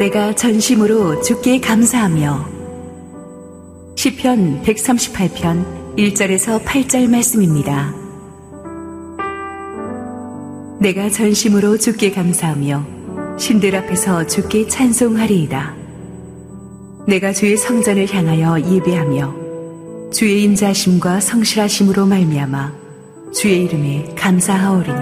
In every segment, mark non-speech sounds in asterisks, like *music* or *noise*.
내가 전심으로 주께 감사하며 시편 138편 1절에서 8절 말씀입니다. 내가 전심으로 주께 감사하며 신들 앞에서 주께 찬송하리이다. 내가 주의 성전을 향하여 예배하며 주의 인자심과 성실하심으로 말미암아 주의 이름에 감사하오리니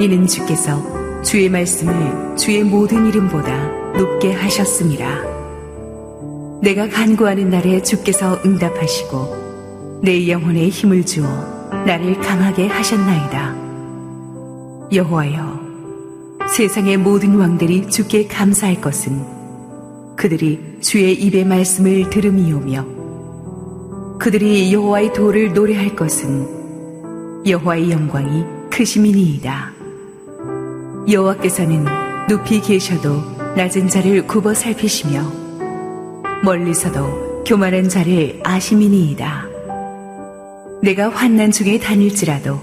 이는 주께서 주의 말씀을 주의 모든 이름보다 높게 하셨습니다. 내가 간구하는 날에 주께서 응답하시고 내 영혼에 힘을 주어 나를 강하게 하셨나이다. 여호와여, 세상의 모든 왕들이 주께 감사할 것은 그들이 주의 입의 말씀을 들음이오며 그들이 여호와의 도를 노래할 것은 여호와의 영광이 크심이니이다. 여호와께서는 높이 계셔도 낮은 자를 굽어 살피시며 멀리서도 교만한 자를 아심이니이다. 내가 환난 중에 다닐지라도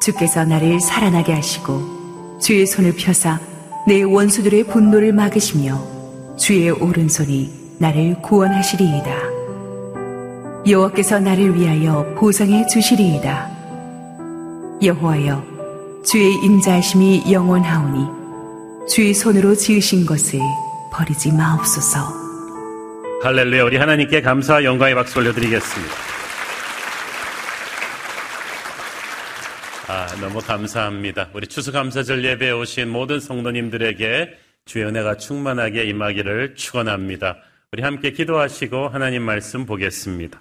주께서 나를 살아나게 하시고 주의 손을 펴사 내 원수들의 분노를 막으시며 주의 오른손이 나를 구원하시리이다. 여호와께서 나를 위하여 보상해 주시리이다. 여호와여 주의 인자하심이 영원하오니 주의 손으로 지으신 것을 버리지 마옵소서. 할렐루야 우리 하나님께 감사와 영광의 박수 올려드리겠습니다. 아, 너무 감사합니다. 우리 추수감사절 예배에 오신 모든 성도님들에게 주의 은혜가 충만하게 임하기를 축원합니다. 우리 함께 기도하시고 하나님 말씀 보겠습니다.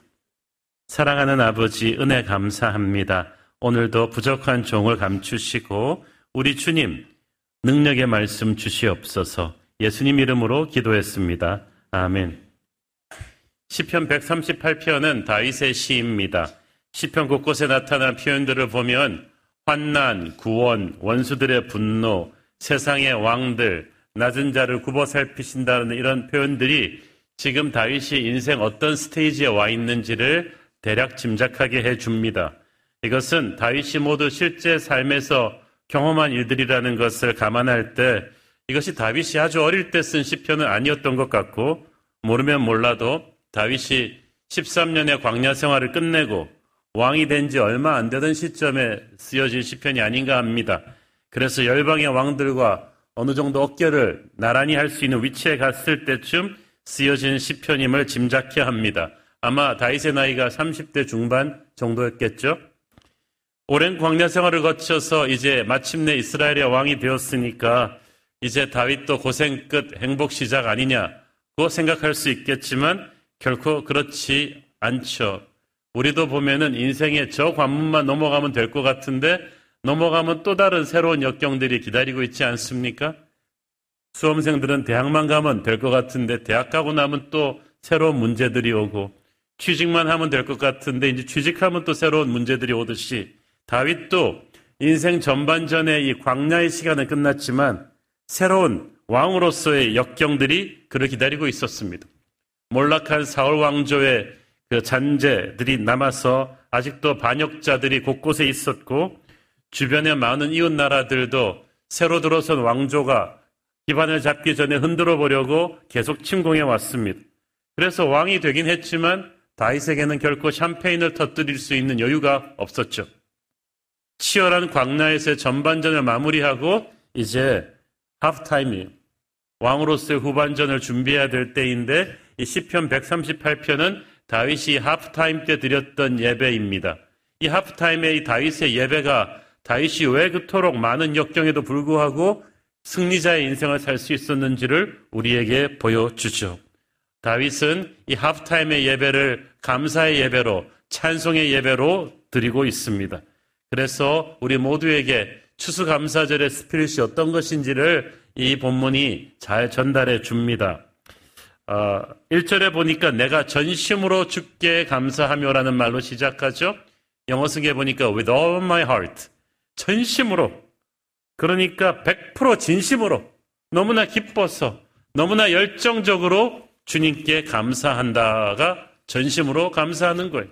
사랑하는 아버지 은혜 감사합니다. 오늘도 부족한 종을 감추시고 우리 주님 능력의 말씀 주시옵소서 예수님 이름으로 기도했습니다. 아멘. 시편 138편은 다윗의 시입니다. 시편 곳곳에 나타난 표현들을 보면 환난, 구원, 원수들의 분노, 세상의 왕들, 낮은 자를 굽어 살피신다는 이런 표현들이 지금 다윗이 인생 어떤 스테이지에 와 있는지를 대략 짐작하게 해 줍니다. 이것은 다윗이 모두 실제 삶에서 경험한 일들이라는 것을 감안할 때 이것이 다윗이 아주 어릴 때 쓴 시편은 아니었던 것 같고 모르면 몰라도 다윗이 13년의 광야 생활을 끝내고 왕이 된 지 얼마 안 되던 시점에 쓰여진 시편이 아닌가 합니다. 그래서 열방의 왕들과 어느 정도 어깨를 나란히 할 수 있는 위치에 갔을 때쯤 쓰여진 시편임을 짐작해야 합니다. 아마 다윗의 나이가 30대 중반 정도였겠죠? 오랜 광야 생활을 거쳐서 이제 마침내 이스라엘의 왕이 되었으니까 이제 다윗도 고생 끝 행복 시작 아니냐고 생각할 수 있겠지만 결코 그렇지 않죠. 우리도 보면은 인생의 저 관문만 넘어가면 될 것 같은데 넘어가면 또 다른 새로운 역경들이 기다리고 있지 않습니까? 수험생들은 대학만 가면 될 것 같은데 대학 가고 나면 또 새로운 문제들이 오고 취직만 하면 될 것 같은데 이제 취직하면 또 새로운 문제들이 오듯이 다윗도 인생 전반전의 이 광야의 시간은 끝났지만 새로운 왕으로서의 역경들이 그를 기다리고 있었습니다. 몰락한 사울 왕조의 그 잔재들이 남아서 아직도 반역자들이 곳곳에 있었고 주변의 많은 이웃 나라들도 새로 들어선 왕조가 기반을 잡기 전에 흔들어 보려고 계속 침공해 왔습니다. 그래서 왕이 되긴 했지만 다윗에게는 결코 샴페인을 터뜨릴 수 있는 여유가 없었죠. 치열한 광야에서의 전반전을 마무리하고 이제 하프타임이 왕으로서의 후반전을 준비해야 될 때인데 이 시편 138편은 다윗이 하프타임 때 드렸던 예배입니다. 이 하프타임의 이 다윗의 예배가 다윗이 왜 그토록 많은 역경에도 불구하고 승리자의 인생을 살 수 있었는지를 우리에게 보여주죠. 다윗은 이 하프타임의 예배를 감사의 예배로 찬송의 예배로 드리고 있습니다. 그래서 우리 모두에게 추수감사절의 스피릿이 어떤 것인지를 이 본문이 잘 전달해 줍니다. 어, 1절에 보니까 내가 전심으로 죽게 감사하며라는 말로 시작하죠. 영어 쓰기에 보니까 with all my heart. 전심으로. 그러니까 100% 진심으로. 너무나 기뻐서, 너무나 열정적으로 주님께 감사한다가 전심으로 감사하는 거예요.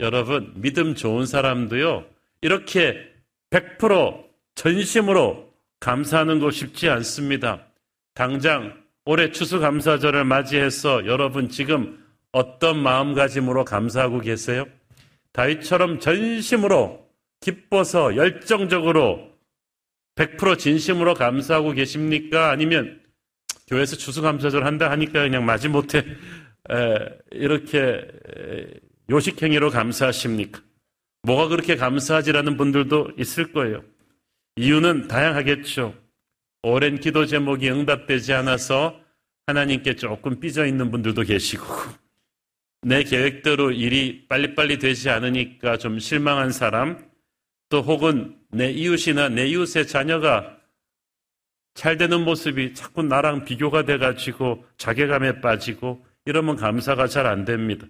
여러분, 믿음 좋은 사람도요, 이렇게 100% 전심으로 감사하는 거 쉽지 않습니다. 당장 올해 추수감사절을 맞이해서 여러분 지금 어떤 마음가짐으로 감사하고 계세요? 다윗처럼 전심으로 기뻐서 열정적으로 100% 진심으로 감사하고 계십니까? 아니면 교회에서 추수감사절 한다 하니까 그냥 마지못해 이렇게 요식행위로 감사하십니까? 뭐가 그렇게 감사하지라는 분들도 있을 거예요. 이유는 다양하겠죠. 오랜 기도 제목이 응답되지 않아서 하나님께 조금 삐져 있는 분들도 계시고, 내 계획대로 일이 빨리빨리 되지 않으니까 좀 실망한 사람, 또 혹은 내 이웃이나 내 이웃의 자녀가 잘 되는 모습이 자꾸 나랑 비교가 돼가지고 자괴감에 빠지고 이러면 감사가 잘 안 됩니다.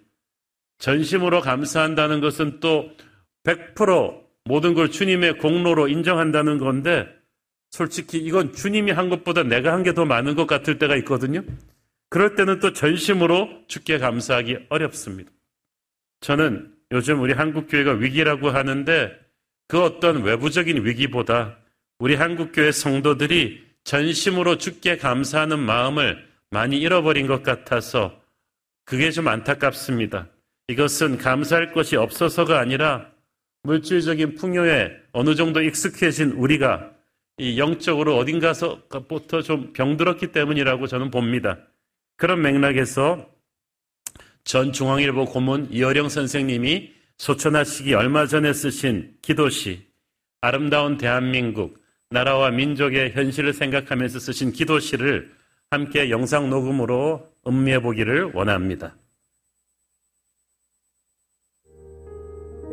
전심으로 감사한다는 것은 또 100% 모든 걸 주님의 공로로 인정한다는 건데 솔직히 이건 주님이 한 것보다 내가 한 게 더 많은 것 같을 때가 있거든요. 그럴 때는 또 전심으로 주께 감사하기 어렵습니다. 저는 요즘 우리 한국교회가 위기라고 하는데 그 어떤 외부적인 위기보다 우리 한국교회 성도들이 전심으로 주께 감사하는 마음을 많이 잃어버린 것 같아서 그게 좀 안타깝습니다. 이것은 감사할 것이 없어서가 아니라 물질적인 풍요에 어느 정도 익숙해진 우리가 이 영적으로 어딘가서부터 좀 병들었기 때문이라고 저는 봅니다. 그런 맥락에서 전 중앙일보 고문 이어령 선생님이 소천하시기 얼마 전에 쓰신 기도시 아름다운 대한민국 나라와 민족의 현실을 생각하면서 쓰신 기도시를 함께 영상 녹음으로 음미해 보기를 원합니다.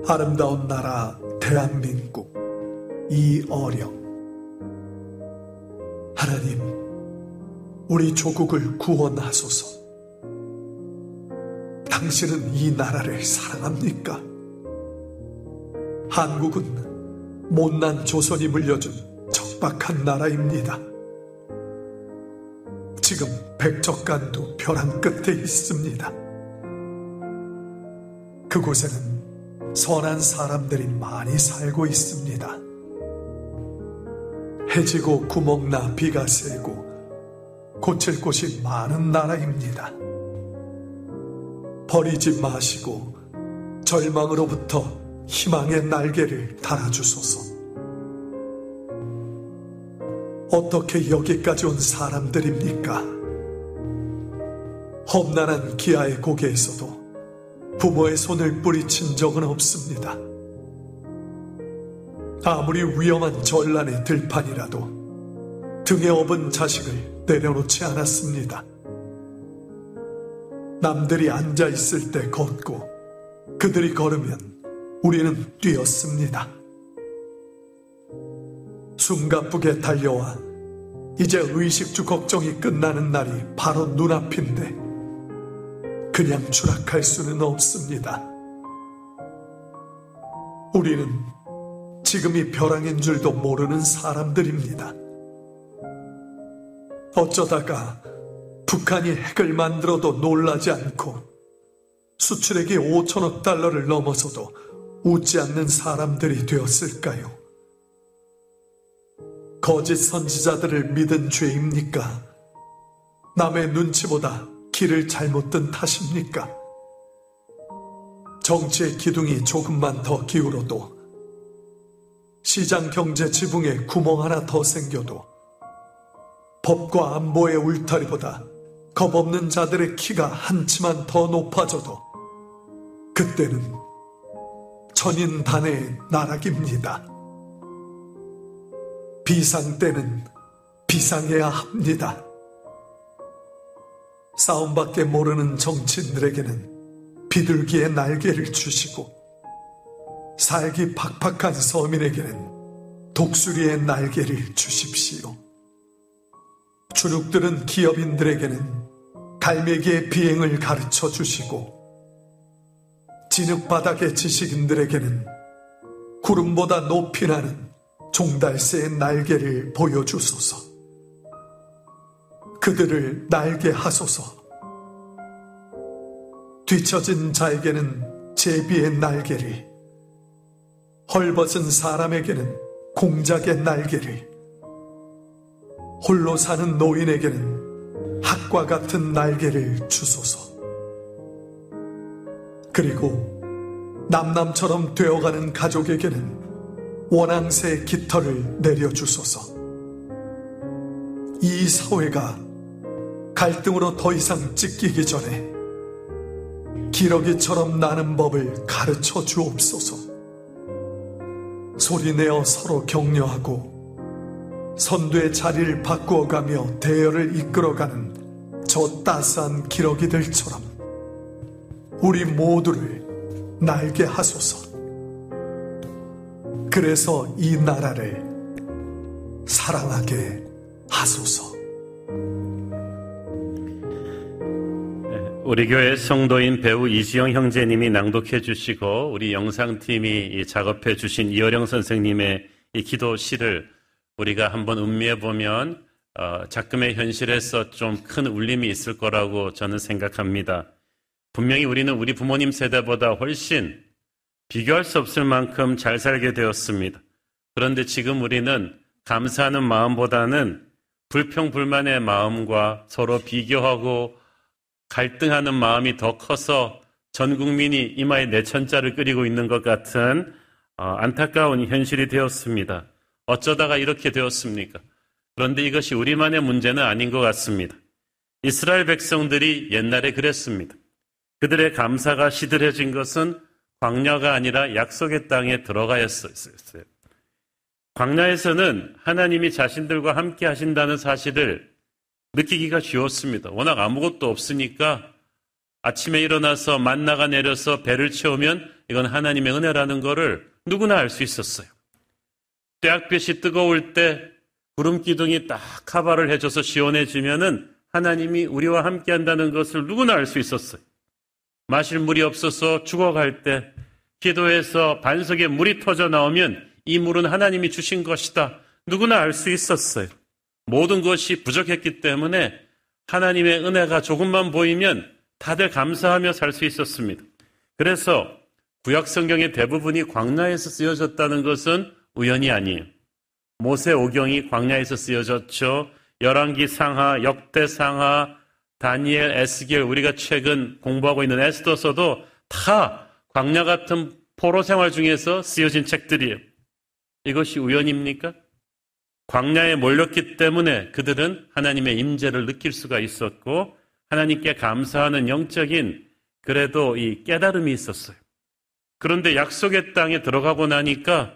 아름다운 나라 대한민국 이어령 하나님 우리 조국을 구원하소서 당신은 이 나라를 사랑합니까? 한국은 못난 조선이 물려준 척박한 나라입니다. 지금 백척간도 벼랑 끝에 있습니다. 그곳에는 선한 사람들이 많이 살고 있습니다. 해지고 구멍나 비가 새고 고칠 곳이 많은 나라입니다. 버리지 마시고 절망으로부터 희망의 날개를 달아주소서. 어떻게 여기까지 온 사람들입니까? 험난한 기아의 고개에서도 부모의 손을 뿌리친 적은 없습니다. 아무리 위험한 전란의 들판이라도 등에 업은 자식을 내려놓지 않았습니다. 남들이 앉아 있을 때 걷고 그들이 걸으면 우리는 뛰었습니다. 숨가쁘게 달려와 이제 의식주 걱정이 끝나는 날이 바로 눈앞인데 그냥 추락할 수는 없습니다. 우리는 지금이 벼랑인 줄도 모르는 사람들입니다. 어쩌다가 북한이 핵을 만들어도 놀라지 않고 수출액이 5천억 달러를 넘어서도 웃지 않는 사람들이 되었을까요? 거짓 선지자들을 믿은 죄입니까? 남의 눈치보다 길을 잘못 든 탓입니까? 정치의 기둥이 조금만 더 기울어도 시장 경제 지붕에 구멍 하나 더 생겨도 법과 안보의 울타리보다 겁없는 자들의 키가 한치만 더 높아져도 그때는 천인단의 나락입니다. 비상 때는 비상해야 합니다. 싸움밖에 모르는 정치인들에게는 비둘기의 날개를 주시고 살기 팍팍한 서민에게는 독수리의 날개를 주십시오. 주눅들은 기업인들에게는 갈매기의 비행을 가르쳐 주시고 진흙바닥의 지식인들에게는 구름보다 높이 나는 종달새의 날개를 보여주소서. 그들을 날게 하소서. 뒤처진 자에게는 제비의 날개를, 헐벗은 사람에게는 공작의 날개를, 홀로 사는 노인에게는 학과 같은 날개를 주소서. 그리고 남남처럼 되어가는 가족에게는 원앙새 깃털을 내려주소서. 이 사회가 갈등으로 더 이상 찢기기 전에 기러기처럼 나는 법을 가르쳐 주옵소서. 소리내어 서로 격려하고 선두의 자리를 바꾸어 가며 대열을 이끌어가는 저 따스한 기러기들처럼 우리 모두를 날게 하소서. 그래서 이 나라를 사랑하게 하소서. 우리 교회 성도인 배우 이지영 형제님이 낭독해 주시고 우리 영상팀이 작업해 주신 이어령 선생님의 이 기도 시를 우리가 한번 음미해 보면 어, 작금의 현실에서 좀 큰 울림이 있을 거라고 저는 생각합니다. 분명히 우리는 우리 부모님 세대보다 훨씬 비교할 수 없을 만큼 잘 살게 되었습니다. 그런데 지금 우리는 감사하는 마음보다는 불평 불만의 마음과 서로 비교하고 갈등하는 마음이 더 커서 전 국민이 이마에 내천자를 끓이고 있는 것 같은 어, 안타까운 현실이 되었습니다. 어쩌다가 이렇게 되었습니까? 그런데 이것이 우리만의 문제는 아닌 것 같습니다. 이스라엘 백성들이 옛날에 그랬습니다. 그들의 감사가 시들해진 것은 광야가 아니라 약속의 땅에 들어가였어요. 광야에서는 하나님이 자신들과 함께 하신다는 사실을 느끼기가 쉬웠습니다. 워낙 아무것도 없으니까 아침에 일어나서 만나가 내려서 배를 채우면 이건 하나님의 은혜라는 것을 누구나 알 수 있었어요. 떼약볕이 뜨거울 때 구름 기둥이 딱 카바를 해줘서 시원해지면은 하나님이 우리와 함께 한다는 것을 누구나 알 수 있었어요. 마실 물이 없어서 죽어갈 때 기도해서 반석에 물이 터져 나오면 이 물은 하나님이 주신 것이다. 누구나 알 수 있었어요. 모든 것이 부족했기 때문에 하나님의 은혜가 조금만 보이면 다들 감사하며 살 수 있었습니다. 그래서 구약 성경의 대부분이 광야에서 쓰여졌다는 것은 우연이 아니에요. 모세 오경이 광야에서 쓰여졌죠. 열왕기 상하, 역대 상하, 다니엘, 에스겔 우리가 최근 공부하고 있는 에스더서도 다 광야 같은 포로 생활 중에서 쓰여진 책들이에요. 이것이 우연입니까? 광야에 몰렸기 때문에 그들은 하나님의 임재를 느낄 수가 있었고 하나님께 감사하는 영적인 그래도 이 깨달음이 있었어요. 그런데 약속의 땅에 들어가고 나니까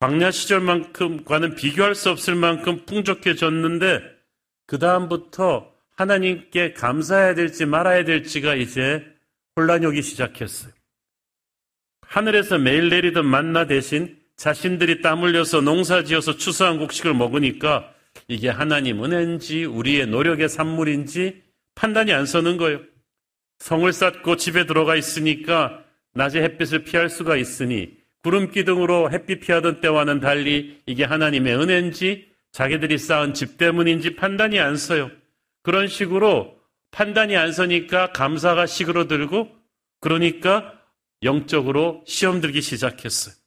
광야 시절만큼과는 비교할 수 없을 만큼 풍족해졌는데 그 다음부터 하나님께 감사해야 될지 말아야 될지가 이제 혼란이 오기 시작했어요. 하늘에서 매일 내리던 만나 대신 자신들이 땀 흘려서 농사 지어서 추수한 곡식을 먹으니까 이게 하나님 은혜인지 우리의 노력의 산물인지 판단이 안 서는 거예요. 성을 쌓고 집에 들어가 있으니까 낮에 햇빛을 피할 수가 있으니 구름 기둥으로 햇빛 피하던 때와는 달리 이게 하나님의 은혜인지 자기들이 쌓은 집 때문인지 판단이 안 서요. 그런 식으로 판단이 안 서니까 감사가 시그러들고 그러니까 영적으로 시험 들기 시작했어요.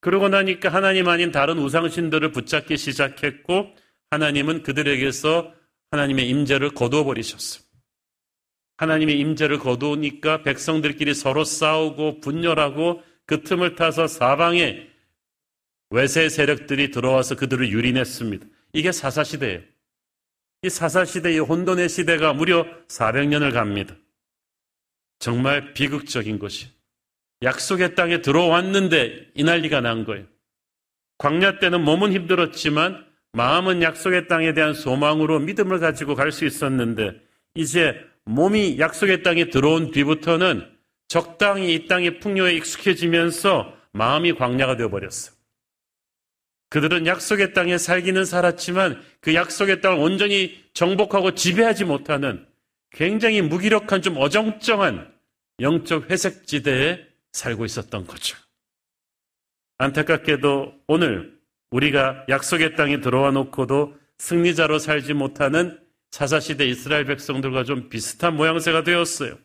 그러고 나니까 하나님 아닌 다른 우상신들을 붙잡기 시작했고 하나님은 그들에게서 하나님의 임재를 거두어 버리셨어요. 하나님의 임재를 거두니까 백성들끼리 서로 싸우고 분열하고 그 틈을 타서 사방에 외세 세력들이 들어와서 그들을 유린했습니다. 이게 사사시대예요. 이 사사시대의 혼돈의 시대가 무려 400년을 갑니다. 정말 비극적인 것이 약속의 땅에 들어왔는데 이 난리가 난 거예요. 광야 때는 몸은 힘들었지만 마음은 약속의 땅에 대한 소망으로 믿음을 가지고 갈 수 있었는데 이제 몸이 약속의 땅에 들어온 뒤부터는 적당히 이 땅의 풍요에 익숙해지면서 마음이 광야가 되어버렸어요. 그들은 약속의 땅에 살기는 살았지만 그 약속의 땅을 온전히 정복하고 지배하지 못하는 굉장히 무기력한 좀 어정쩡한 영적 회색 지대에 살고 있었던 거죠. 안타깝게도 오늘 우리가 약속의 땅에 들어와 놓고도 승리자로 살지 못하는 사사시대 이스라엘 백성들과 좀 비슷한 모양새가 되었어요.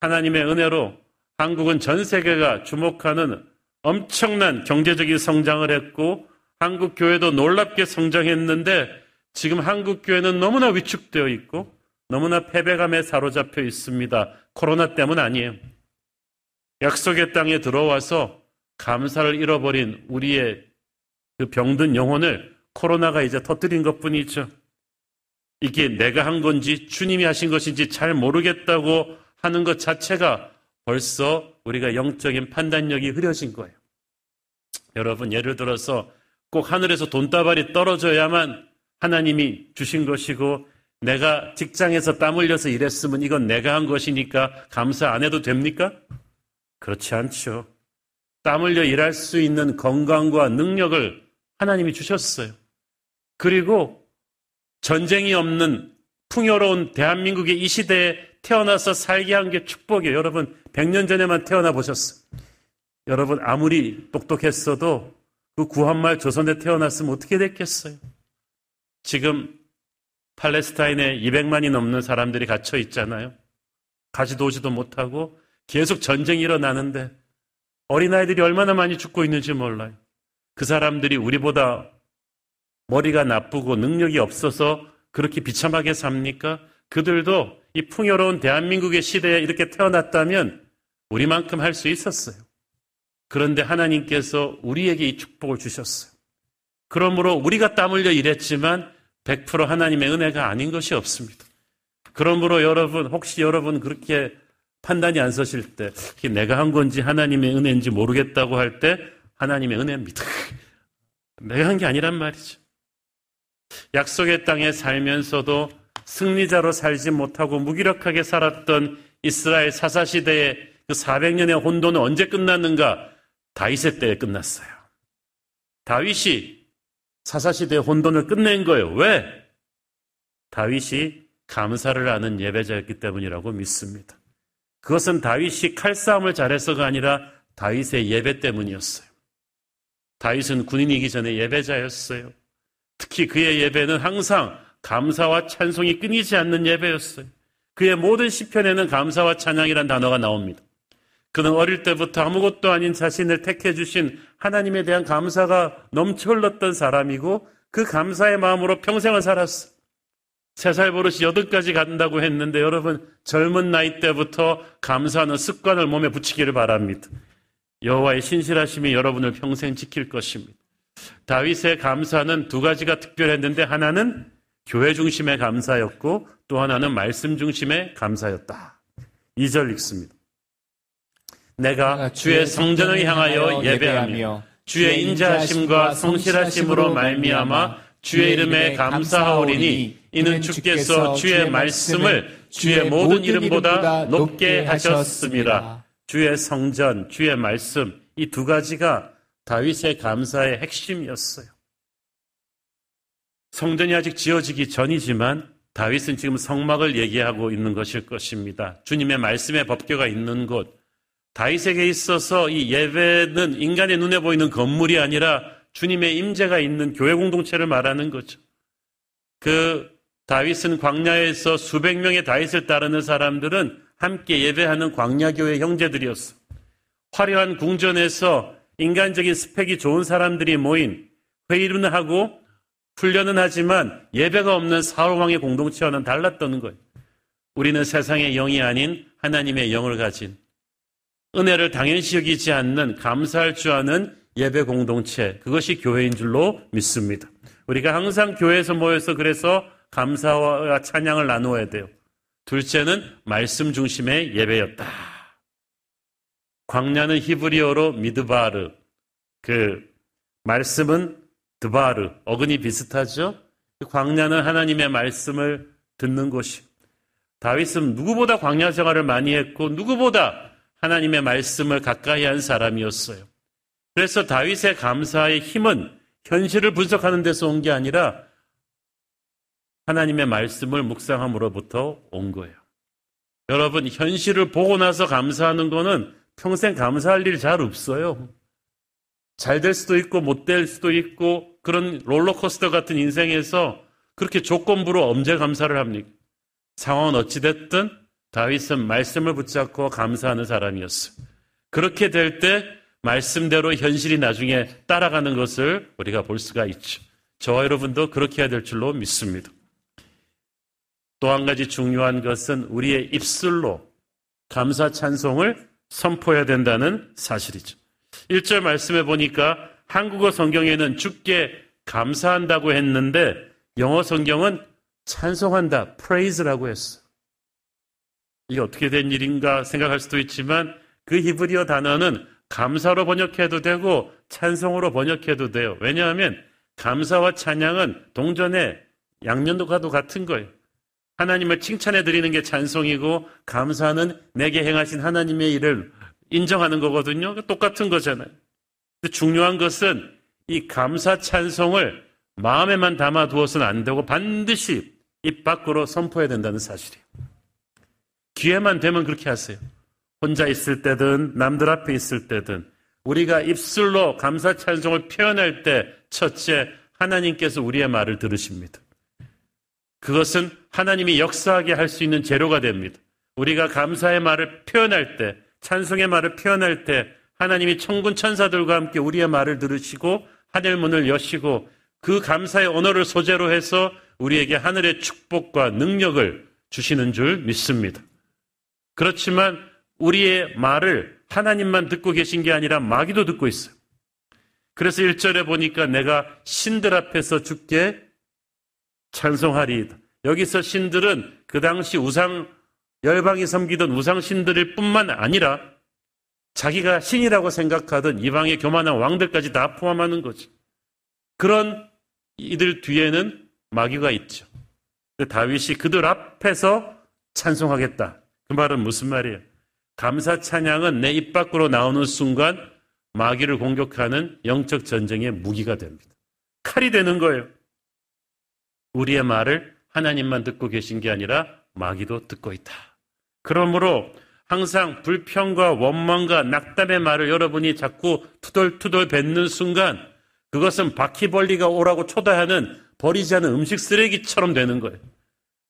하나님의 은혜로 한국은 전 세계가 주목하는 엄청난 경제적인 성장을 했고 한국 교회도 놀랍게 성장했는데 지금 한국 교회는 너무나 위축되어 있고 너무나 패배감에 사로잡혀 있습니다. 코로나 때문 아니에요. 약속의 땅에 들어와서 감사를 잃어버린 우리의 그 병든 영혼을 코로나가 이제 터뜨린 것 뿐이죠. 이게 내가 한 건지 주님이 하신 것인지 잘 모르겠다고 하는 것 자체가 벌써 우리가 영적인 판단력이 흐려진 거예요. 여러분, 예를 들어서 꼭 하늘에서 돈다발이 떨어져야만 하나님이 주신 것이고 내가 직장에서 땀 흘려서 일했으면 이건 내가 한 것이니까 감사 안 해도 됩니까? 그렇지 않죠. 땀 흘려 일할 수 있는 건강과 능력을 하나님이 주셨어요. 그리고 전쟁이 없는 풍요로운 대한민국의 이 시대에 태어나서 살게 한 게 축복이에요. 여러분, 100년 전에만 태어나 보셨어요. 여러분, 아무리 똑똑했어도 그 구한말 조선에 태어났으면 어떻게 됐겠어요? 지금 팔레스타인에 200만이 넘는 사람들이 갇혀 있잖아요. 가지도 오지도 못하고 계속 전쟁이 일어나는데 어린아이들이 얼마나 많이 죽고 있는지 몰라요. 그 사람들이 우리보다 머리가 나쁘고 능력이 없어서 그렇게 비참하게 삽니까? 그들도 이 풍요로운 대한민국의 시대에 이렇게 태어났다면 우리만큼 할 수 있었어요. 그런데 하나님께서 우리에게 이 축복을 주셨어요. 그러므로 우리가 땀 흘려 일했지만 100% 하나님의 은혜가 아닌 것이 없습니다. 그러므로 여러분, 혹시 여러분 그렇게 판단이 안 서실 때, 내가 한 건지 하나님의 은혜인지 모르겠다고 할 때, 하나님의 은혜입니다. 내가 한 게 아니란 말이죠. 약속의 땅에 살면서도 승리자로 살지 못하고 무기력하게 살았던 이스라엘 사사시대의 그 400년의 혼돈은 언제 끝났는가? 다윗의 때에 끝났어요. 다윗이 사사시대의 혼돈을 끝낸 거예요. 왜? 다윗이 감사를 하는 예배자였기 때문이라고 믿습니다. 그것은 다윗이 칼싸움을 잘해서가 아니라 다윗의 예배 때문이었어요. 다윗은 군인이기 전에 예배자였어요. 특히 그의 예배는 항상 감사와 찬송이 끊이지 않는 예배였어요. 그의 모든 시편에는 감사와 찬양이란 단어가 나옵니다. 그는 어릴 때부터 아무것도 아닌 자신을 택해 주신 하나님에 대한 감사가 넘쳐 흘렀던 사람이고 그 감사의 마음으로 평생을 살았어. 세 살 버릇이 여덟까지 간다고 했는데 여러분 젊은 나이 때부터 감사하는 습관을 몸에 붙이기를 바랍니다. 여호와의 신실하심이 여러분을 평생 지킬 것입니다. 다윗의 감사는 두 가지가 특별했는데 하나는 교회 중심의 감사였고 또 하나는 말씀 중심의 감사였다. 2절 읽습니다. 내가 주의 성전을 향하여 예배하며 주의 인자하심과 성실하심으로 말미암아 주의 이름에 감사하오리니 이는 주께서 주의 말씀을 주의 모든 이름보다 높게 하셨습니다. 주의 성전, 주의 말씀 이 두 가지가 다윗의 감사의 핵심이었어요. 성전이 아직 지어지기 전이지만 다윗은 지금 성막을 얘기하고 있는 것일 것입니다. 주님의 말씀의 법궤가 있는 곳, 다윗에게 있어서 이 예배는 인간의 눈에 보이는 건물이 아니라 주님의 임재가 있는 교회 공동체를 말하는 거죠. 그 다윗은 광야에서 수백 명의 다윗을 따르는 사람들은 함께 예배하는 광야교회 형제들이었어. 화려한 궁전에서 인간적인 스펙이 좋은 사람들이 모인 회의는 하고 훈련은 하지만 예배가 없는 사울왕의 공동체와는 달랐던 거예요. 우리는 세상의 영이 아닌 하나님의 영을 가진 은혜를 당연시 여기지 않는 감사할 줄 아는 예배 공동체, 그것이 교회인 줄로 믿습니다. 우리가 항상 교회에서 모여서 그래서 감사와 찬양을 나누어야 돼요. 둘째는 말씀 중심의 예배였다. 광야는 히브리어로 미드바르, 그 말씀은 드바르, 어근이 비슷하죠? 광야는 하나님의 말씀을 듣는 곳이. 다윗은 누구보다 광야 생활을 많이 했고 누구보다 하나님의 말씀을 가까이 한 사람이었어요. 그래서 다윗의 감사의 힘은 현실을 분석하는 데서 온 게 아니라 하나님의 말씀을 묵상함으로부터 온 거예요. 여러분, 현실을 보고 나서 감사하는 거는 평생 감사할 일 잘 없어요. 잘 될 수도 있고 못 될 수도 있고 그런 롤러코스터 같은 인생에서 그렇게 조건부로 언제 감사를 합니까? 상황은 어찌됐든 다윗은 말씀을 붙잡고 감사하는 사람이었어요. 그렇게 될 때 말씀대로 현실이 나중에 따라가는 것을 우리가 볼 수가 있죠. 저와 여러분도 그렇게 해야 될 줄로 믿습니다. 또 한 가지 중요한 것은 우리의 입술로 감사 찬송을 선포해야 된다는 사실이죠. 1절 말씀해 보니까 한국어 성경에는 죽게 감사한다고 했는데 영어 성경은 찬송한다, praise라고 했어. 이게 어떻게 된 일인가 생각할 수도 있지만 그 히브리어 단어는 감사로 번역해도 되고 찬송으로 번역해도 돼요. 왜냐하면 감사와 찬양은 동전의 양면도가도 같은 거예요. 하나님을 칭찬해 드리는 게 찬송이고 감사는 내게 행하신 하나님의 일을 인정하는 거거든요. 똑같은 거잖아요. 중요한 것은 이 감사 찬송을 마음에만 담아 두어서는 안 되고 반드시 입 밖으로 선포해야 된다는 사실이에요. 기회만 되면 그렇게 하세요. 혼자 있을 때든 남들 앞에 있을 때든 우리가 입술로 감사 찬송을 표현할 때 첫째 하나님께서 우리의 말을 들으십니다. 그것은 하나님이 역사하게 할 수 있는 재료가 됩니다. 우리가 감사의 말을 표현할 때, 찬송의 말을 표현할 때 하나님이 천군 천사들과 함께 우리의 말을 들으시고 하늘 문을 여시고 그 감사의 언어를 소재로 해서 우리에게 하늘의 축복과 능력을 주시는 줄 믿습니다. 그렇지만 우리의 말을 하나님만 듣고 계신 게 아니라 마귀도 듣고 있어요. 그래서 1절에 보니까 내가 신들 앞에서 죽게 찬송하리이다. 여기서 신들은 그 당시 우상, 열방이 섬기던 우상 신들일 뿐만 아니라 자기가 신이라고 생각하던 이방의 교만한 왕들까지 다 포함하는 거죠. 그런 이들 뒤에는 마귀가 있죠. 다윗이 그들 앞에서 찬송하겠다. 그 말은 무슨 말이에요? 감사 찬양은 내 입 밖으로 나오는 순간 마귀를 공격하는 영적 전쟁의 무기가 됩니다. 칼이 되는 거예요. 우리의 말을 하나님만 듣고 계신 게 아니라 마귀도 듣고 있다. 그러므로 항상 불평과 원망과 낙담의 말을 여러분이 자꾸 투덜투덜 뱉는 순간 그것은 바퀴벌리가 오라고 초대하는 버리지 않은 음식 쓰레기처럼 되는 거예요.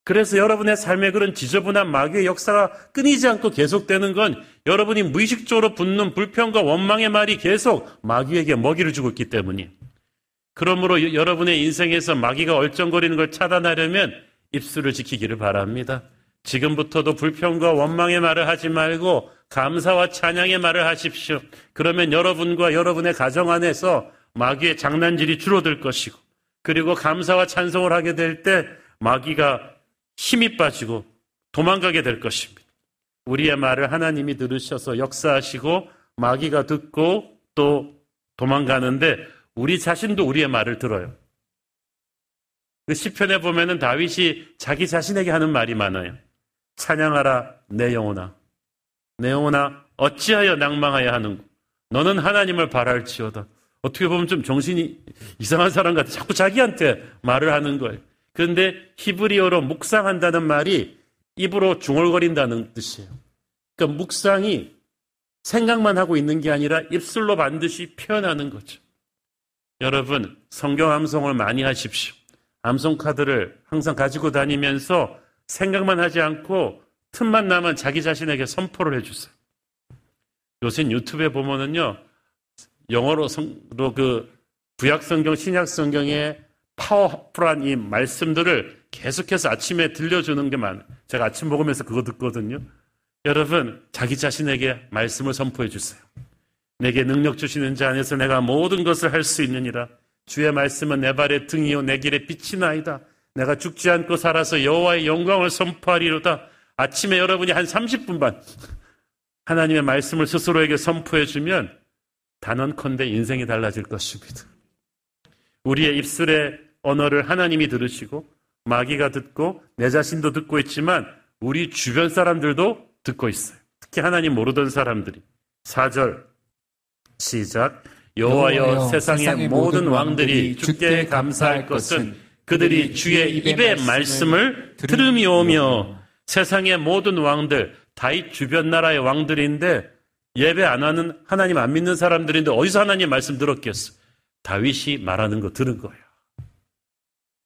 그래서 여러분의 삶에 그런 지저분한 마귀의 역사가 끊이지 않고 계속되는 건 여러분이 무의식적으로 붙는 불평과 원망의 말이 계속 마귀에게 먹이를 주고 있기 때문이에요. 그러므로 여러분의 인생에서 마귀가 얼쩡거리는 걸 차단하려면 입술을 지키기를 바랍니다. 지금부터도 불평과 원망의 말을 하지 말고 감사와 찬양의 말을 하십시오. 그러면 여러분과 여러분의 가정 안에서 마귀의 장난질이 줄어들 것이고 그리고 감사와 찬송을 하게 될 때 마귀가 힘이 빠지고 도망가게 될 것입니다. 우리의 말을 하나님이 들으셔서 역사하시고 마귀가 듣고 또 도망가는데 우리 자신도 우리의 말을 들어요. 그 시편에 보면은 다윗이 자기 자신에게 하는 말이 많아요. 찬양하라 내 영혼아 내 영혼아 어찌하여 낭망하여 하는고 너는 하나님을 바랄지어다. 어떻게 보면 좀 정신이 이상한 사람 같아. 자꾸 자기한테 말을 하는 거예요. 그런데 히브리어로 묵상한다는 말이 입으로 중얼거린다는 뜻이에요. 그러니까 묵상이 생각만 하고 있는 게 아니라 입술로 반드시 표현하는 거죠. 여러분, 성경 암송을 많이 하십시오. 암송 카드를 항상 가지고 다니면서 생각만 하지 않고 틈만 나면 자기 자신에게 선포를 해주세요. 요새 유튜브에 보면은요, 영어로 성로 그 구약 성경, 신약 성경의 파워풀한 이 말씀들을 계속해서 아침에 들려주는 게 많아요. 제가 아침 먹으면서 그거 듣거든요. 여러분, 자기 자신에게 말씀을 선포해 주세요. 내게 능력 주시는 자 안에서 내가 모든 것을 할 수 있느니라. 주의 말씀은 내 발의 등이요 내 길의 빛이 나이다. 내가 죽지 않고 살아서 여호와의 영광을 선포하리로다. 아침에 여러분이 한 30분만 *laughs* 하나님의 말씀을 스스로에게 선포해 주면 단언컨대 인생이 달라질 것입니다. 우리의 입술의 언어를 하나님이 들으시고 마귀가 듣고 내 자신도 듣고 있지만 우리 주변 사람들도 듣고 있어요. 특히 하나님 모르던 사람들이. 4절 시작 여호와여 세상의 모든 왕들이 주께 감사할 것은 그들이 주의 입의 말씀을 들음이오며 세상의 모든 왕들 다윗 주변 나라의 왕들인데 예배 안 하는 하나님 안 믿는 사람들인데 어디서 하나님 말씀 들었겠어? 다윗이 말하는 거 들은 거예요.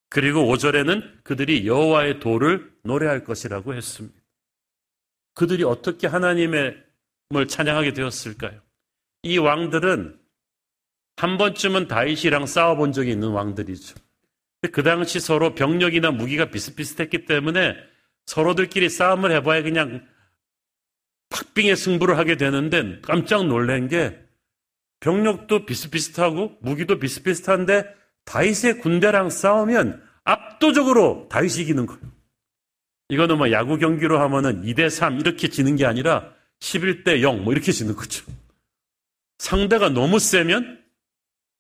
그리고 5절에는 그들이 여호와의 도를 노래할 것이라고 했습니다. 그들이 어떻게 하나님의 을 찬양하게 되었을까요? 이 왕들은 한 번쯤은 다윗이랑 싸워본 적이 있는 왕들이죠. 그 당시 서로 병력이나 무기가 비슷비슷했기 때문에 서로들끼리 싸움을 해봐야 그냥 박빙의 승부를 하게 되는데 깜짝 놀란 게 병력도 비슷비슷하고 무기도 비슷비슷한데 다윗의 군대랑 싸우면 압도적으로 다윗이 이기는 거예요. 이거는 뭐 야구 경기로 하면은 2대 3 이렇게 지는 게 아니라 11대 0 뭐 이렇게 지는 거죠. 상대가 너무 세면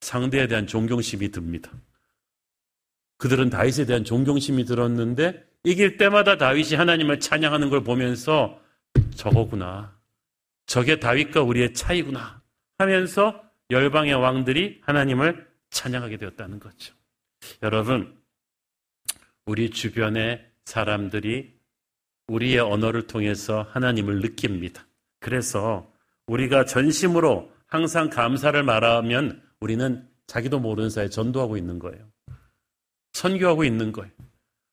상대에 대한 존경심이 듭니다. 그들은 다윗에 대한 존경심이 들었는데 이길 때마다 다윗이 하나님을 찬양하는 걸 보면서 저거구나. 저게 다윗과 우리의 차이구나. 하면서 열방의 왕들이 하나님을 찬양하게 되었다는 거죠. 여러분, 우리 주변의 사람들이 우리의 언어를 통해서 하나님을 느낍니다. 그래서 우리가 전심으로 항상 감사를 말하면 우리는 자기도 모르는 사이에 전도하고 있는 거예요. 선교하고 있는 거예요.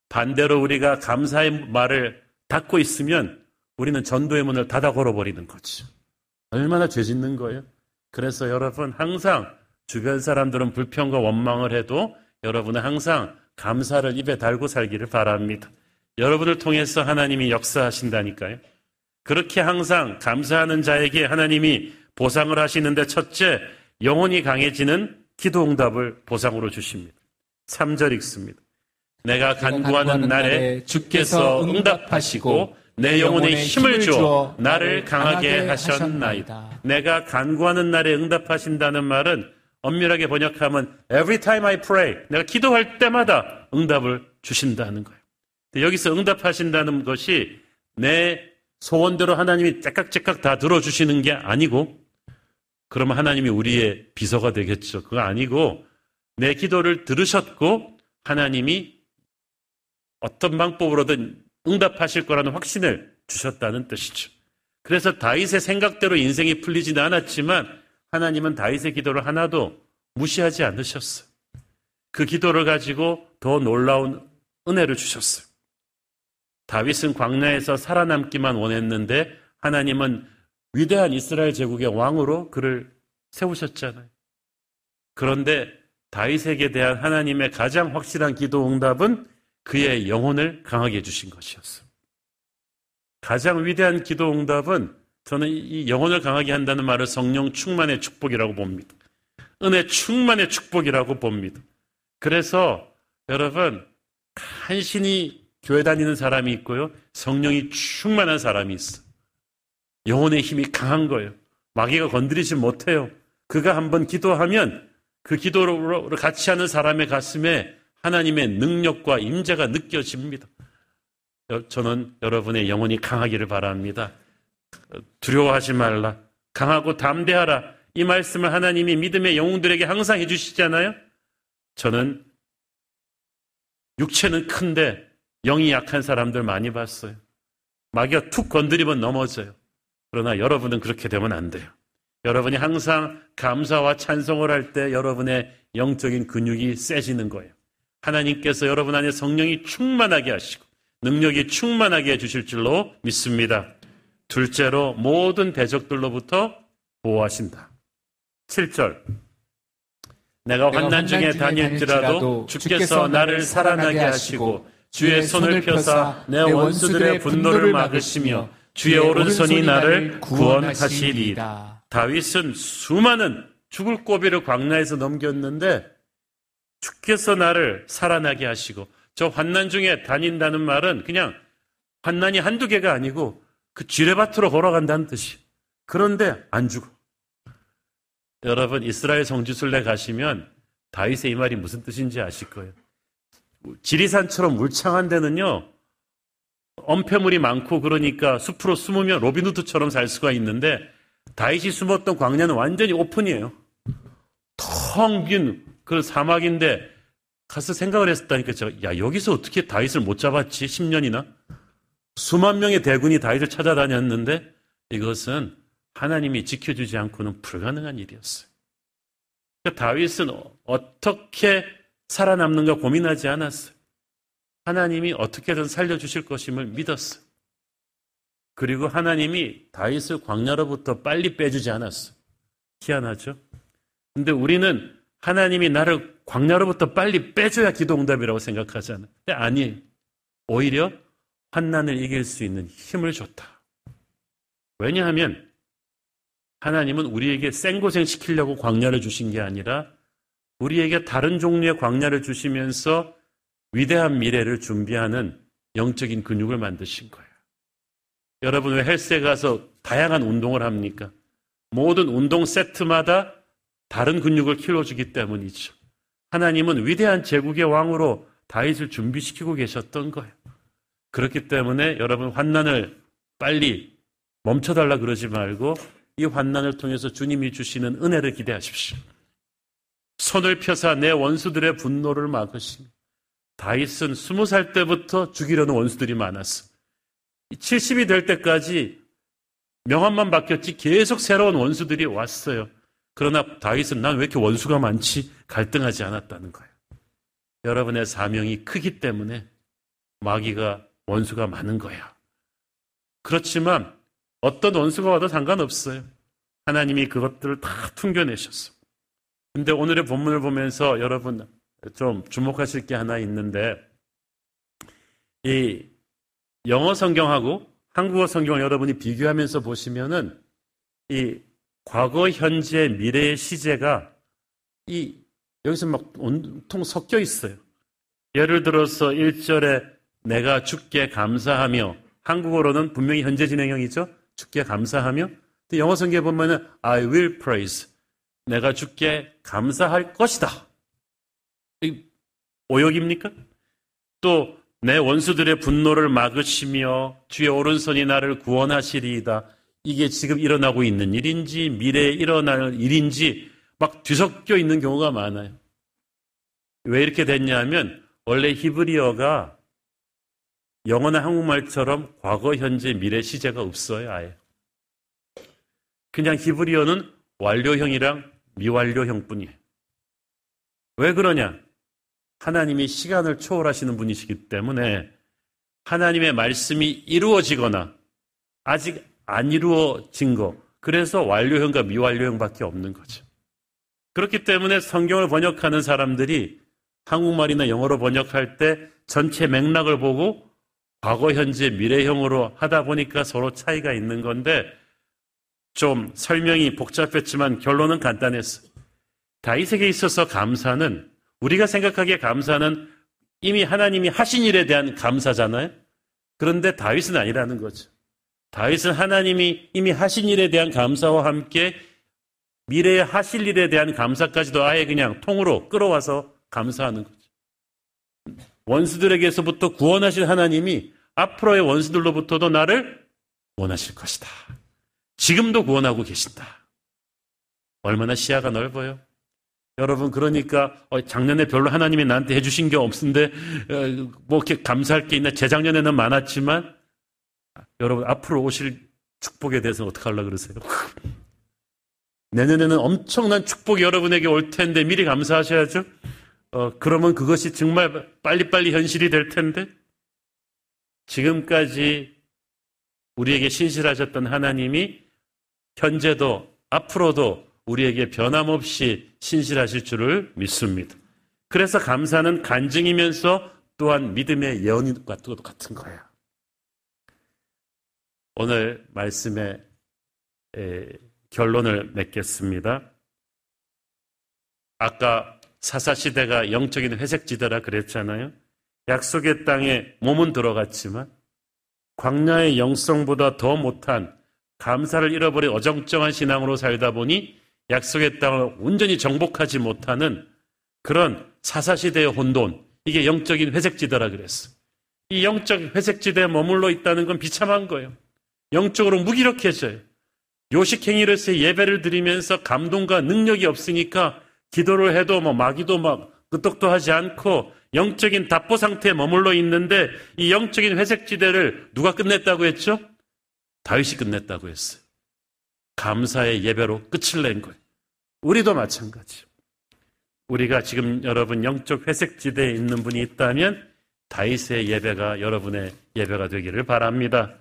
반대로 우리가 감사의 말을 닫고 있으면 우리는 전도의 문을 닫아 걸어버리는 거죠. 얼마나 죄 짓는 거예요? 그래서 여러분 항상 주변 사람들은 불평과 원망을 해도 여러분은 항상 감사를 입에 달고 살기를 바랍니다. 여러분을 통해서 하나님이 역사하신다니까요. 그렇게 항상 감사하는 자에게 하나님이 보상을 하시는데 첫째, 영혼이 강해지는 기도 응답을 보상으로 주십니다. 3절 읽습니다. 내가 간구하는 날에 주께서 응답하시고 내 영혼에 힘을 주어 나를 강하게 하셨나이다. 내가 간구하는 날에 응답하신다는 말은 엄밀하게 번역하면 every time I pray 내가 기도할 때마다 응답을 주신다는 거예요. 여기서 응답하신다는 것이 내 소원대로 하나님이 째깍째깍 다 들어주시는 게 아니고 그러면 하나님이 우리의 비서가 되겠죠. 그거 아니고 내 기도를 들으셨고 하나님이 어떤 방법으로든 응답하실 거라는 확신을 주셨다는 뜻이죠. 그래서 다윗의 생각대로 인생이 풀리지는 않았지만 하나님은 다윗의 기도를 하나도 무시하지 않으셨어요. 그 기도를 가지고 더 놀라운 은혜를 주셨어요. 다윗은 광야에서 살아남기만 원했는데 하나님은 위대한 이스라엘 제국의 왕으로 그를 세우셨잖아요. 그런데 다윗에게 대한 하나님의 가장 확실한 기도 응답은 그의 영혼을 강하게 해주신 것이었어요. 가장 위대한 기도 응답은 저는 이 영혼을 강하게 한다는 말을 성령 충만의 축복이라고 봅니다. 은혜 충만의 축복이라고 봅니다. 그래서 여러분 간신히 교회 다니는 사람이 있고요. 성령이 충만한 사람이 있어. 영혼의 힘이 강한 거예요. 마귀가 건드리지 못해요. 그가 한번 기도하면 그 기도로 같이 하는 사람의 가슴에 하나님의 능력과 임재가 느껴집니다. 저는 여러분의 영혼이 강하기를 바랍니다. 두려워하지 말라. 강하고 담대하라. 이 말씀을 하나님이 믿음의 영웅들에게 항상 해주시잖아요. 저는 육체는 큰데 영이 약한 사람들 많이 봤어요. 마귀가 툭 건드리면 넘어져요. 그러나 여러분은 그렇게 되면 안 돼요. 여러분이 항상 감사와 찬송을 할 때 여러분의 영적인 근육이 세지는 거예요. 하나님께서 여러분 안에 성령이 충만하게 하시고 능력이 충만하게 해주실 줄로 믿습니다. 둘째로 모든 대적들로부터 보호하신다. 7절. 내가 환난 중에 다닐지라도 주께서 나를 살아나게 하시고 주의 손을 펴사 내 원수들의 분노를 막으시며 주의 오른손이 나를 구원하시리이다. 다윗은 수많은 죽을 고비를 광야에서 넘겼는데 주께서 나를 살아나게 하시고 저 환난 중에 다닌다는 말은 그냥 환난이 한두 개가 아니고 그 지뢰밭으로 걸어간다는 뜻이. 그런데 안 죽어. 여러분 이스라엘 성지순례 가시면 다윗의 이 말이 무슨 뜻인지 아실 거예요. 지리산처럼 울창한 데는요, 엄폐물이 많고 그러니까 숲으로 숨으면 로빈후드처럼 살 수가 있는데 다윗이 숨었던 광야는 완전히 오픈이에요. 텅 빈 그 사막인데 가서 생각을 했었다니까 제가 야 여기서 어떻게 다윗을 못 잡았지 10년이나 수만 명의 대군이 다윗을 찾아다녔는데 이것은 하나님이 지켜주지 않고는 불가능한 일이었어요. 그러니까 다윗은 어떻게 살아남는가 고민하지 않았어요. 하나님이 어떻게든 살려주실 것임을 믿었어요. 그리고 하나님이 다윗을 광야로부터 빨리 빼주지 않았어요. 희한하죠? 근데 우리는 하나님이 나를 광야로부터 빨리 빼줘야 기도 응답이라고 생각하잖아요. 근데 아니에요. 오히려 환난을 이길 수 있는 힘을 줬다. 왜냐하면 하나님은 우리에게 생고생 시키려고 광야를 주신 게 아니라 우리에게 다른 종류의 광야를 주시면서 위대한 미래를 준비하는 영적인 근육을 만드신 거예요. 여러분 왜 헬스에 가서 다양한 운동을 합니까? 모든 운동 세트마다 다른 근육을 키워주기 때문이죠. 하나님은 위대한 제국의 왕으로 다윗을 준비시키고 계셨던 거예요. 그렇기 때문에 여러분 환난을 빨리 멈춰달라 그러지 말고 이 환난을 통해서 주님이 주시는 은혜를 기대하십시오. 손을 펴사 내 원수들의 분노를 막으시며 다윗은 스무 살 때부터 죽이려는 원수들이 많았어. 70이 될 때까지 명함만 바뀌었지 계속 새로운 원수들이 왔어요. 그러나 다윗은 난 왜 이렇게 원수가 많지? 갈등하지 않았다는 거예요. 여러분의 사명이 크기 때문에 마귀가 원수가 많은 거야. 그렇지만 어떤 원수가 와도 상관없어요. 하나님이 그것들을 다 퉁겨내셨어. 근데 오늘의 본문을 보면서 여러분 좀 주목하실 게 하나 있는데 이 영어 성경하고 한국어 성경을 여러분이 비교하면서 보시면은 이 과거, 현재, 미래의 시제가 이 여기서 막 온통 섞여 있어요. 예를 들어서 1절에 내가 죽게 감사하며 한국어로는 분명히 현재 진행형이죠. 죽게 감사하며 영어 성경에 보면은 I will praise 내가 죽게 감사할 것이다. 오역입니까? 또 내 원수들의 분노를 막으시며 주의 오른손이 나를 구원하시리이다. 이게 지금 일어나고 있는 일인지 미래에 일어날 일인지 막 뒤섞여 있는 경우가 많아요. 왜 이렇게 됐냐면 원래 히브리어가 영어나 한국말처럼 과거, 현재, 미래 시제가 없어요, 아예. 그냥 히브리어는 완료형이랑 미완료형뿐이에요. 왜 그러냐? 하나님이 시간을 초월하시는 분이시기 때문에 하나님의 말씀이 이루어지거나 아직 안 이루어진 거, 그래서 완료형과 미완료형밖에 없는 거죠. 그렇기 때문에 성경을 번역하는 사람들이 한국말이나 영어로 번역할 때 전체 맥락을 보고 과거, 현재, 미래형으로 하다 보니까 서로 차이가 있는 건데 좀 설명이 복잡했지만 결론은 간단했어요. 다윗에게 있어서 감사는 우리가 생각하기에 감사는 이미 하나님이 하신 일에 대한 감사잖아요. 그런데 다윗은 아니라는 거죠. 다윗은 하나님이 이미 하신 일에 대한 감사와 함께 미래에 하실 일에 대한 감사까지도 아예 그냥 통으로 끌어와서 감사하는 거죠. 원수들에게서부터 구원하신 하나님이 앞으로의 원수들로부터도 나를 원하실 것이다. 지금도 구원하고 계신다. 얼마나 시야가 넓어요? 여러분 그러니까 어, 작년에 별로 하나님이 나한테 해주신 게 없는데 어, 뭐 이렇게 감사할 게 있나 재작년에는 많았지만 여러분 앞으로 오실 축복에 대해서는 어떻게 하려고 그러세요? *laughs* 내년에는 엄청난 축복이 여러분에게 올 텐데 미리 감사하셔야죠. 어, 그러면 그것이 정말 빨리빨리 현실이 될 텐데 지금까지 우리에게 신실하셨던 하나님이 현재도 앞으로도 우리에게 변함없이 신실하실 줄을 믿습니다. 그래서 감사는 간증이면서 또한 믿음의 예언과 같은 거야. 오늘 말씀의 결론을 맺겠습니다. 아까 사사시대가 영적인 회색지대라 그랬잖아요. 약속의 땅에 몸은 들어갔지만 광야의 영성보다 더 못한 감사를 잃어버린 어정쩡한 신앙으로 살다 보니 약속의 땅을 온전히 정복하지 못하는 그런 사사시대의 혼돈, 이게 영적인 회색지대라 그랬어. 이 영적 회색지대에 머물러 있다는 건 비참한 거예요. 영적으로 무기력해져요. 요식행위로서 예배를 드리면서 감동과 능력이 없으니까 기도를 해도 뭐 마귀도 막 끄떡도 하지 않고 영적인 답보 상태에 머물러 있는데 이 영적인 회색지대를 누가 끝냈다고 했죠? 다윗이 끝냈다고 했어요. 감사의 예배로 끝을 낸 거예요. 우리도 마찬가지요. 우리가 지금 여러분 영적 회색 지대에 있는 분이 있다면 다윗의 예배가 여러분의 예배가 되기를 바랍니다.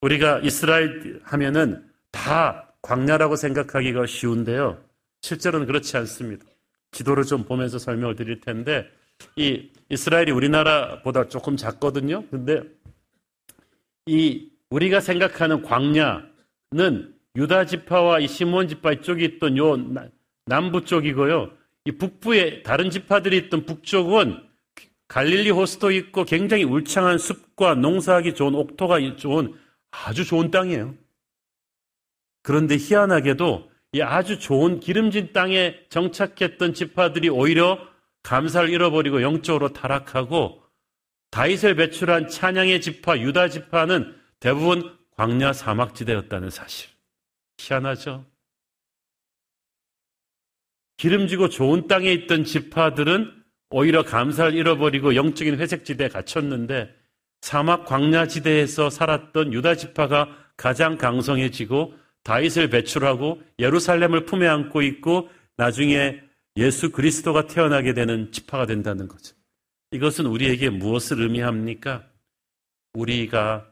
우리가 이스라엘 하면은 다 광야라고 생각하기가 쉬운데요. 실제로는 그렇지 않습니다. 지도를 좀 보면서 설명을 드릴 텐데 이 이스라엘이 우리나라보다 조금 작거든요. 근데 이 우리가 생각하는 광야는 유다 지파와 이 시몬 지파 쪽이 있던 요 남부 쪽이고요. 이 북부에 다른 지파들이 있던 북쪽은 갈릴리 호수도 있고 굉장히 울창한 숲과 농사하기 좋은 옥토가 좋은 아주 좋은 땅이에요. 그런데 희한하게도 이 아주 좋은 기름진 땅에 정착했던 지파들이 오히려 감사를 잃어버리고 영적으로 타락하고 다윗을 배출한 찬양의 지파 유다 지파는 대부분 광야 사막지대였다는 사실. 희한하죠? 기름지고 좋은 땅에 있던 지파들은 오히려 감사를 잃어버리고 영적인 회색지대에 갇혔는데 사막 광야지대에서 살았던 유다 지파가 가장 강성해지고 다윗을 배출하고 예루살렘을 품에 안고 있고 나중에 예수 그리스도가 태어나게 되는 지파가 된다는 거죠. 이것은 우리에게 무엇을 의미합니까? 우리가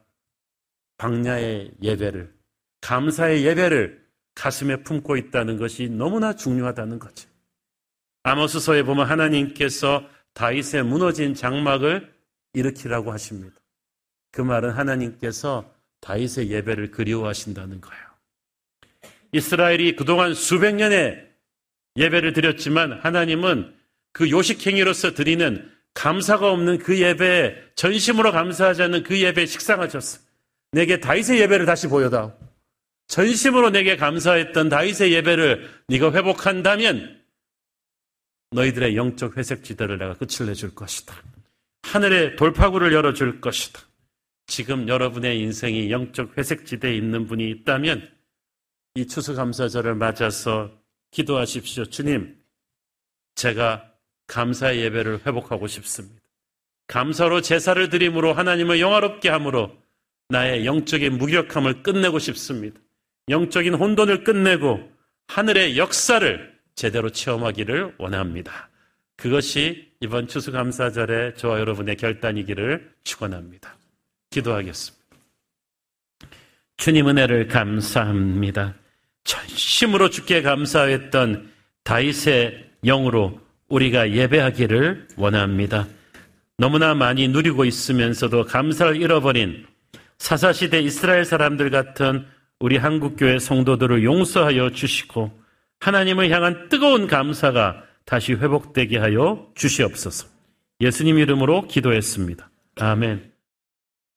광야의 예배를 감사의 예배를 가슴에 품고 있다는 것이 너무나 중요하다는 거죠. 아모스서에 보면 하나님께서 다윗의 무너진 장막을 일으키라고 하십니다. 그 말은 하나님께서 다윗의 예배를 그리워하신다는 거예요. 이스라엘이 그동안 수백 년의 예배를 드렸지만 하나님은 그 요식행위로서 드리는 감사가 없는 그 예배에 전심으로 감사하지 않는 그 예배에 식상하셨어. 내게 다윗의 예배를 다시 보여다오. 전심으로 내게 감사했던 다윗의 예배를 네가 회복한다면 너희들의 영적 회색 지대를 내가 끝을 내줄 것이다. 하늘의 돌파구를 열어줄 것이다. 지금 여러분의 인생이 영적 회색 지대에 있는 분이 있다면 이 추수감사절을 맞아서 기도하십시오. 주님, 제가 감사의 예배를 회복하고 싶습니다. 감사로 제사를 드림으로 하나님을 영화롭게 함으로 나의 영적인 무력함을 끝내고 싶습니다. 영적인 혼돈을 끝내고 하늘의 역사를 제대로 체험하기를 원합니다. 그것이 이번 추수감사절에 저와 여러분의 결단이기를 축원합니다. 기도하겠습니다. 주님 은혜를 감사합니다. 전심으로 주께 감사했던 다윗의 영으로 우리가 예배하기를 원합니다. 너무나 많이 누리고 있으면서도 감사를 잃어버린 사사시대 이스라엘 사람들 같은 우리 한국교회 성도들을 용서하여 주시고 하나님을 향한 뜨거운 감사가 다시 회복되게 하여 주시옵소서. 예수님 이름으로 기도했습니다. 아멘.